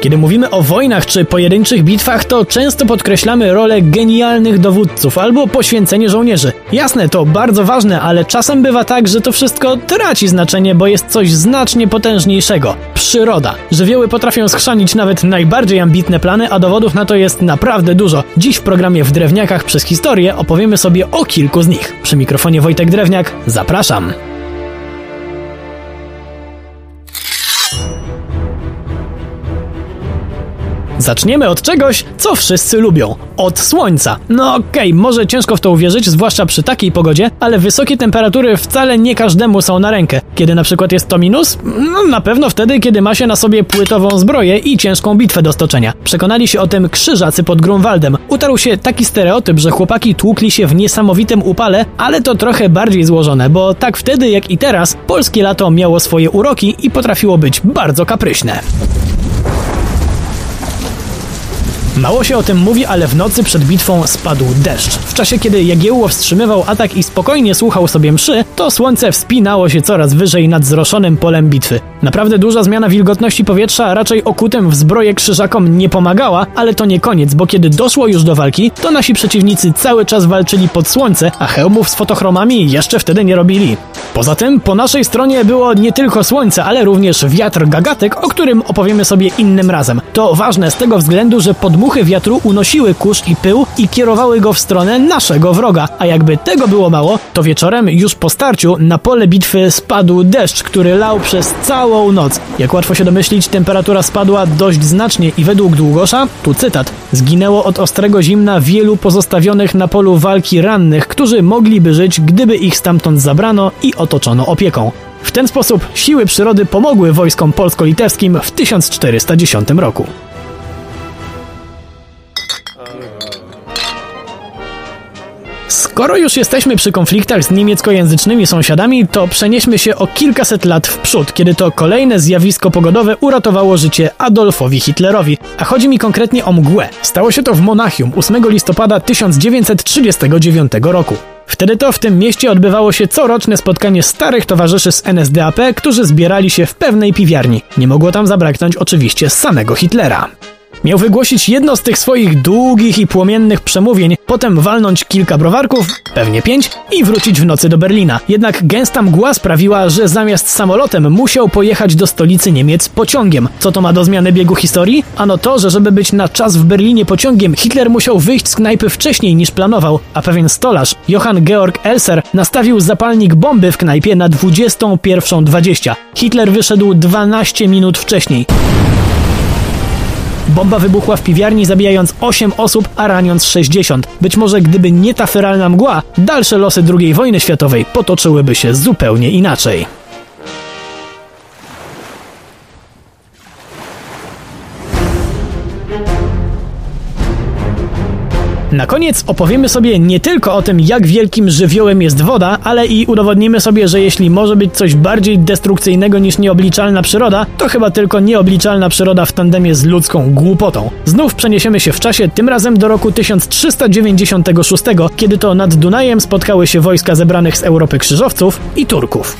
Kiedy mówimy o wojnach czy pojedynczych bitwach, to często podkreślamy rolę genialnych dowódców albo poświęcenie żołnierzy. Jasne, to bardzo ważne, ale czasem bywa tak, że to wszystko traci znaczenie, bo jest coś znacznie potężniejszego przyroda. Żywioły potrafią schrzanić nawet najbardziej ambitne plany, a dowodów na to jest naprawdę dużo. Dziś w programie W Drewniakach przez historię opowiemy sobie o kilku z nich. Przy mikrofonie Wojtek Drewniak, zapraszam. Zaczniemy od czegoś, co wszyscy lubią. Od słońca. No okej, okay, może ciężko w to uwierzyć, zwłaszcza przy takiej pogodzie, ale wysokie temperatury wcale nie każdemu są na rękę. Kiedy na przykład jest to minus? No na pewno wtedy, kiedy ma się na sobie płytową zbroję i ciężką bitwę do stoczenia. Przekonali się o tym krzyżacy pod Grunwaldem. Utarł się taki stereotyp, że chłopaki tłukli się w niesamowitym upale, ale to trochę bardziej złożone, bo tak wtedy jak i teraz, polskie lato miało swoje uroki i potrafiło być bardzo kapryśne. Mało się o tym mówi, ale w nocy przed bitwą spadł deszcz. W czasie, kiedy Jagiełło wstrzymywał atak i spokojnie słuchał sobie mszy, to słońce wspinało się coraz wyżej nad zroszonym polem bitwy. Naprawdę duża zmiana wilgotności powietrza raczej okutym w zbroję krzyżakom nie pomagała, ale to nie koniec, bo kiedy doszło już do walki, to nasi przeciwnicy cały czas walczyli pod słońce, a hełmów z fotochromami jeszcze wtedy nie robili. Poza tym po naszej stronie było nie tylko słońce, ale również wiatr gagatek, o którym opowiemy sobie innym razem. To ważne z tego względu, że podmuchy wiatru unosiły kurz i pył i kierowały go w stronę naszego wroga, a jakby tego było mało, to wieczorem już po starciu na pole bitwy spadł deszcz, który lał przez całą noc. Jak łatwo się domyślić, temperatura spadła dość znacznie i według Długosza, tu cytat, zginęło od ostrego zimna wielu pozostawionych na polu walki rannych, którzy mogliby żyć, gdyby ich stamtąd zabrano i otoczono opieką. W ten sposób siły przyrody pomogły wojskom polsko-litewskim w 1410 roku. Skoro już jesteśmy przy konfliktach z niemieckojęzycznymi sąsiadami, to przenieśmy się o kilkaset lat w przód, kiedy to kolejne zjawisko pogodowe uratowało życie Adolfowi Hitlerowi. A chodzi mi konkretnie o mgłę. Stało się to w Monachium 8 listopada 1939 roku. Wtedy to w tym mieście odbywało się coroczne spotkanie starych towarzyszy z NSDAP, którzy zbierali się w pewnej piwiarni. Nie mogło tam zabraknąć oczywiście samego Hitlera. Miał wygłosić jedno z tych swoich długich i płomiennych przemówień, potem walnąć kilka browarków, pewnie pięć, i wrócić w nocy do Berlina. Jednak gęsta mgła sprawiła, że zamiast samolotem musiał pojechać do stolicy Niemiec pociągiem. Co to ma do zmiany biegu historii? Ano to, że żeby być na czas w Berlinie pociągiem, Hitler musiał wyjść z knajpy wcześniej niż planował, a pewien stolarz, Johann Georg Elser, nastawił zapalnik bomby w knajpie na 21.20. Hitler wyszedł 12 minut wcześniej. Bomba wybuchła w piwiarni, zabijając 8 osób, a raniąc 60. Być może gdyby nie ta feralna mgła, dalsze losy II wojny światowej potoczyłyby się zupełnie inaczej. Na koniec opowiemy sobie nie tylko o tym, jak wielkim żywiołem jest woda, ale i udowodnimy sobie, że jeśli może być coś bardziej destrukcyjnego niż nieobliczalna przyroda, to chyba tylko nieobliczalna przyroda w tandemie z ludzką głupotą. Znów przeniesiemy się w czasie, tym razem do roku 1396, kiedy to nad Dunajem spotkały się wojska zebranych z Europy krzyżowców i Turków.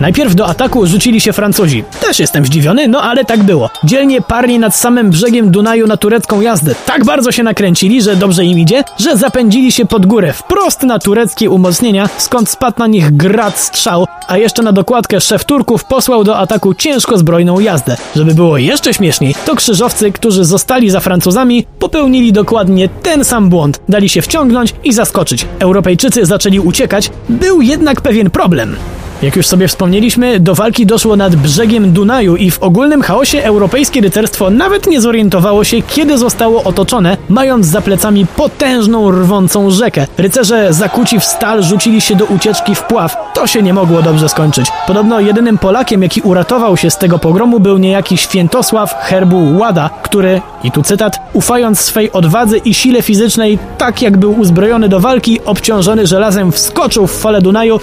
Najpierw do ataku rzucili się Francuzi. Też jestem zdziwiony, no ale tak było. Dzielnie parli nad samym brzegiem Dunaju na turecką jazdę. Tak bardzo się nakręcili, że dobrze im idzie, że zapędzili się pod górę, wprost na tureckie umocnienia, skąd spadł na nich grad strzał, a jeszcze na dokładkę szef Turków posłał do ataku ciężko zbrojną jazdę. Żeby było jeszcze śmieszniej, to krzyżowcy, którzy zostali za Francuzami, popełnili dokładnie ten sam błąd. Dali się wciągnąć i zaskoczyć. Europejczycy zaczęli uciekać, był jednak pewien problem. Jak już sobie wspomnieliśmy, do walki doszło nad brzegiem Dunaju i w ogólnym chaosie europejskie rycerstwo nawet nie zorientowało się, kiedy zostało otoczone, mając za plecami potężną, rwącą rzekę. Rycerze zakuci w stal rzucili się do ucieczki w pław. To się nie mogło dobrze skończyć. Podobno jedynym Polakiem, jaki uratował się z tego pogromu był niejaki Świętosław Herbu Łada, który, i tu cytat, ufając swej odwadze i sile fizycznej, tak jak był uzbrojony do walki, obciążony żelazem wskoczył w falę Dunaju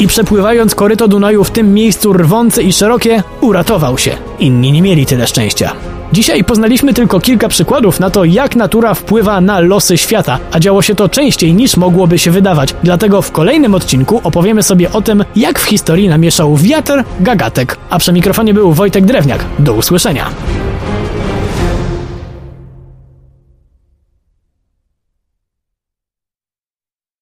i przepływając koryto Dunaju w tym miejscu rwące i szerokie, uratował się. Inni nie mieli tyle szczęścia. Dzisiaj poznaliśmy tylko kilka przykładów na to, jak natura wpływa na losy świata, a działo się to częściej niż mogłoby się wydawać. Dlatego w kolejnym odcinku opowiemy sobie o tym, jak w historii namieszał wiatr gagatek. A przy mikrofonie był Wojtek Drewniak. Do usłyszenia.